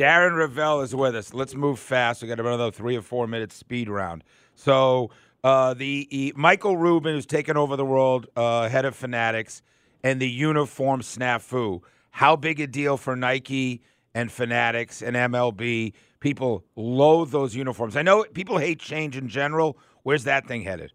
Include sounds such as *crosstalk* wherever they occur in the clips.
Darren Rovell is with us. Let's move fast. We got another three or four minute speed round. So uh, the he, Michael Rubin, who's taken over the world, uh, head of Fanatics, and the uniform snafu. How big a deal for Nike and Fanatics and MLB? People loathe those uniforms. I know people hate change in general. Where's that thing headed?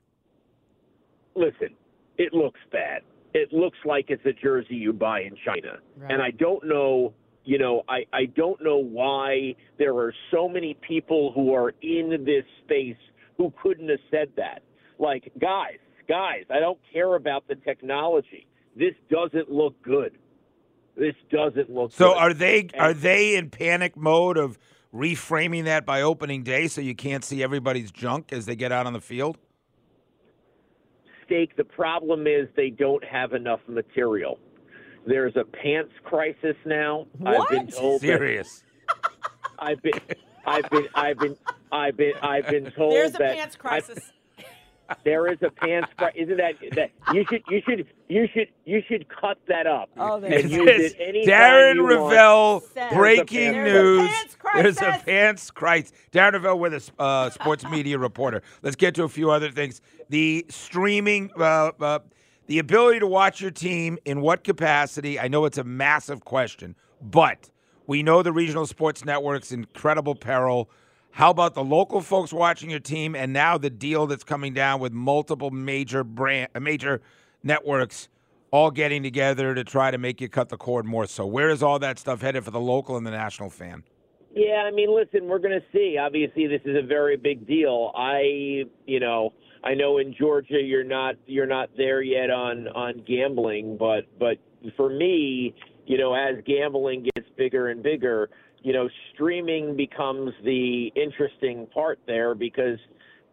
Listen, it looks bad. It looks like it's a jersey you buy in China, Right. and I don't know. You know, I, I don't know why there are so many people who are in this space who couldn't have said that. Like, guys, guys, I don't care about the technology. This doesn't look good. This doesn't look So good. are they And- are they in panic mode of reframing that by opening day so you can't see everybody's junk as they get out on the field? Steak, the problem is they don't have enough material. There's a pants crisis now. I've been What? told that Serious. *laughs* I've been, I've been, I've been, I've been, I've been told There's a that pants I- crisis. there is a pants crisis. Isn't that that you should, you should, you should, you should cut that up Oh, there and use it anytime Darren you. Rovell, breaking There's news. There's a pants crisis. Darren Rovell with a uh, sports media reporter. Let's get to a few other things. The streaming, uh, uh, the ability to watch your team in what capacity? I know it's a massive question, but we know the regional sports networks incredible peril. How about the local folks watching your team, and now the deal that's coming down with multiple major brand, major networks all getting together to try to make you cut the cord more so. Where is all that stuff headed for the local and the national fan? Yeah, I mean, listen, we're going to see. Obviously, this is a very big deal. I, you know, I know in Georgia you're not you're not there yet on on gambling, but but for me, you know, as gambling gets bigger and bigger, you know, streaming becomes the interesting part there because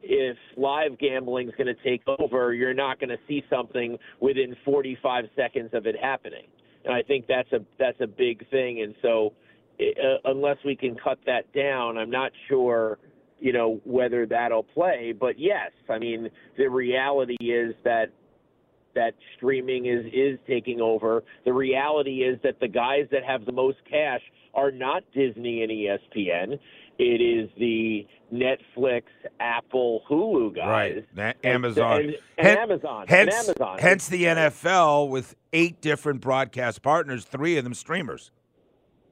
if live gambling is going to take over, you're not going to see something within 45 seconds of it happening. And I think that's a that's a big thing. And so, uh, unless we can cut that down, I'm not sure, you know, whether that'll play. But yes, I mean, the reality is that that streaming is is taking over. The reality is that the guys that have the most cash are not Disney and ESPN. It is the Netflix, Apple, Hulu guys. Right. And- Amazon. and, and Hen- Amazon, Hence, and Amazon. hence the NFL with eight different broadcast partners, three of them streamers.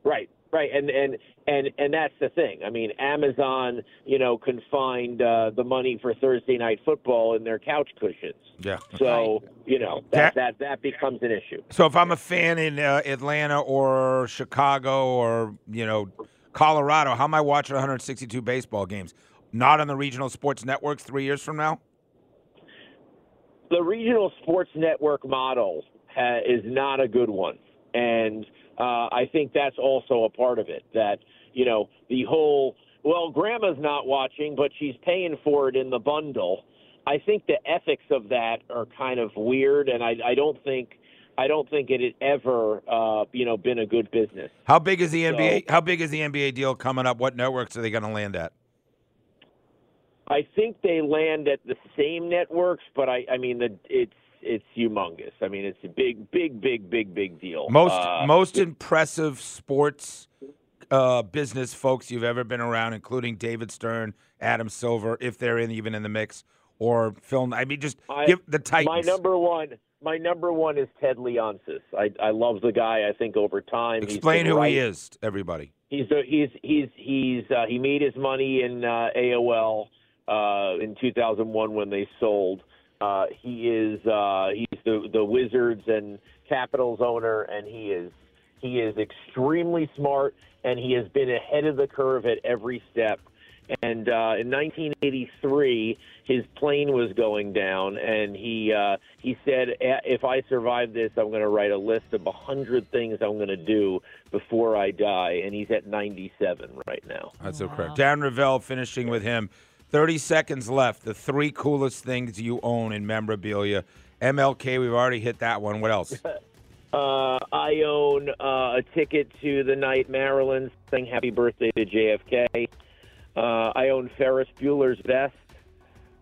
Right, right, and and and and that's the thing. I mean, Amazon, you know, can find uh, the money for Thursday night football in their couch cushions. Yeah. So you know that that that becomes an issue. So if I'm a fan in uh, Atlanta or Chicago or you know Colorado, how am I watching 162 baseball games? Not on the regional sports networks three years from now. the regional sports network model ha- is not a good one, and uh, I think that's also a part of it. That you know the whole well, grandma's not watching, but she's paying for it in the bundle. I think the ethics of that are kind of weird, and I, I don't think I don't think it had ever uh, you know been a good business. How big is the NBA? How big is the NBA deal coming up? What networks are they going to land at? I think they land at the same networks, but I, I mean, the, it's it's humongous. I mean, it's a big, big, big, big, big deal. Most Uh, most impressive sports uh, business folks you've ever been around, including David Stern, Adam Silver, if they're in even in the mix, or Phil. I mean, just I- give the Titans. My number one, my number one is Ted Leonsis. I I love the guy. I think over time, he's Explain who right. he is, everybody. He's he's he's he's uh, he made his money in uh, AOL uh, in 2001 when they sold. Uh, he is uh, he's the the Wizards and Capitals owner, and he is he is extremely smart, and he has been ahead of the curve at every step. And uh, in 1983, his plane was going down, and he uh, he said, "If I survive this, I'm going to write a list of a hundred things I'm going to do before I die." And he's at 97 right now. That's so correct. Darren Rovell finishing with him. 30 seconds left. The three coolest things you own in memorabilia. MLK, we've already hit that one. What else? *laughs* Uh, I own uh, a ticket to the night Marilyn saying "Happy Birthday" to JFK. Uh, I own Ferris Bueller's vest,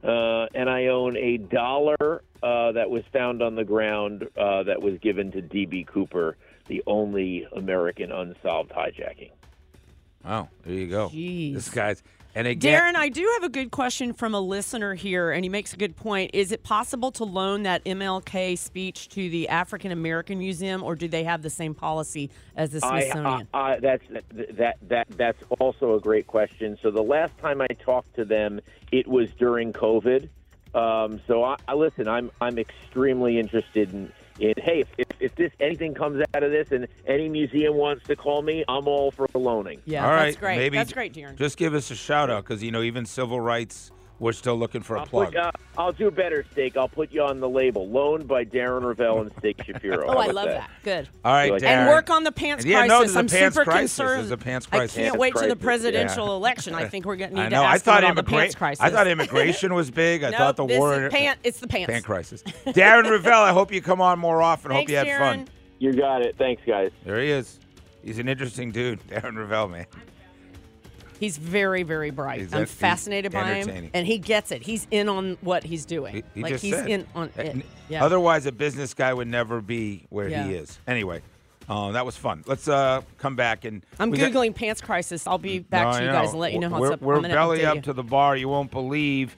uh, and I own a dollar uh, that was found on the ground uh, that was given to DB Cooper, the only American unsolved hijacking. Oh, there you go. Jeez. This guy's and again. Darren, I do have a good question from a listener here, and he makes a good point. Is it possible to loan that MLK speech to the African American Museum, or do they have the same policy as the I, Smithsonian? I, I, that's that that that's also a great question. So the last time I talked to them, it was during COVID. Um, so I, I listen. I'm I'm extremely interested in. In hey, if, if, if this anything comes out of this, and any museum wants to call me, I'm all for loaning. yeah, all right, that's great. maybe that's great, Darren. Just give us a shout out because you know even civil rights, we're still looking for a I'll, plug. put, uh, I'll do better, Steak. I'll put you on the label. Loaned by Darren Rovell and Steak *laughs* Shapiro. oh, How I love that? that. Good. All right, Like- Darren. And work on the pants And yeah, crisis. no, there's a I'm pants super crisis. concerned. There's a pants crisis. I can't Pants wait to the crisis, yeah. presidential election. I *laughs* think we're going to need I to know. I ask thought him about the immigra- pants crisis. I thought immigration was big. I *laughs* Nope, thought the this war. is pant. It's the pants. Pant crisis. Darren Rovell, I hope you come on more often. Thanks, hope you had Darren. fun. You got it. Thanks, guys. There he is. He's an interesting dude, Darren Rovell, man. He's very, very bright. He's I'm he's fascinated by him, entertaining. and he gets it. He's in on what he's doing. He, he like just he's said. in on Uh, it. n- Yeah. Otherwise, a business guy would never be where Yeah. he is. Anyway, uh, that was fun. Let's uh, come back and I'm we got- googling pants crisis. I'll be back to I you guys and let you know how we're, it's up. We're I'm gonna belly update up you. to the bar. You won't believe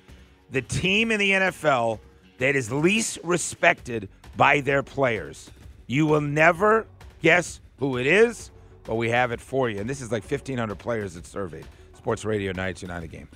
the team in the NFL that is least respected by their players. You will never guess who it is, but we have it for you. And this is like 1,500 players that surveyed. Sports Radio Nights United Game.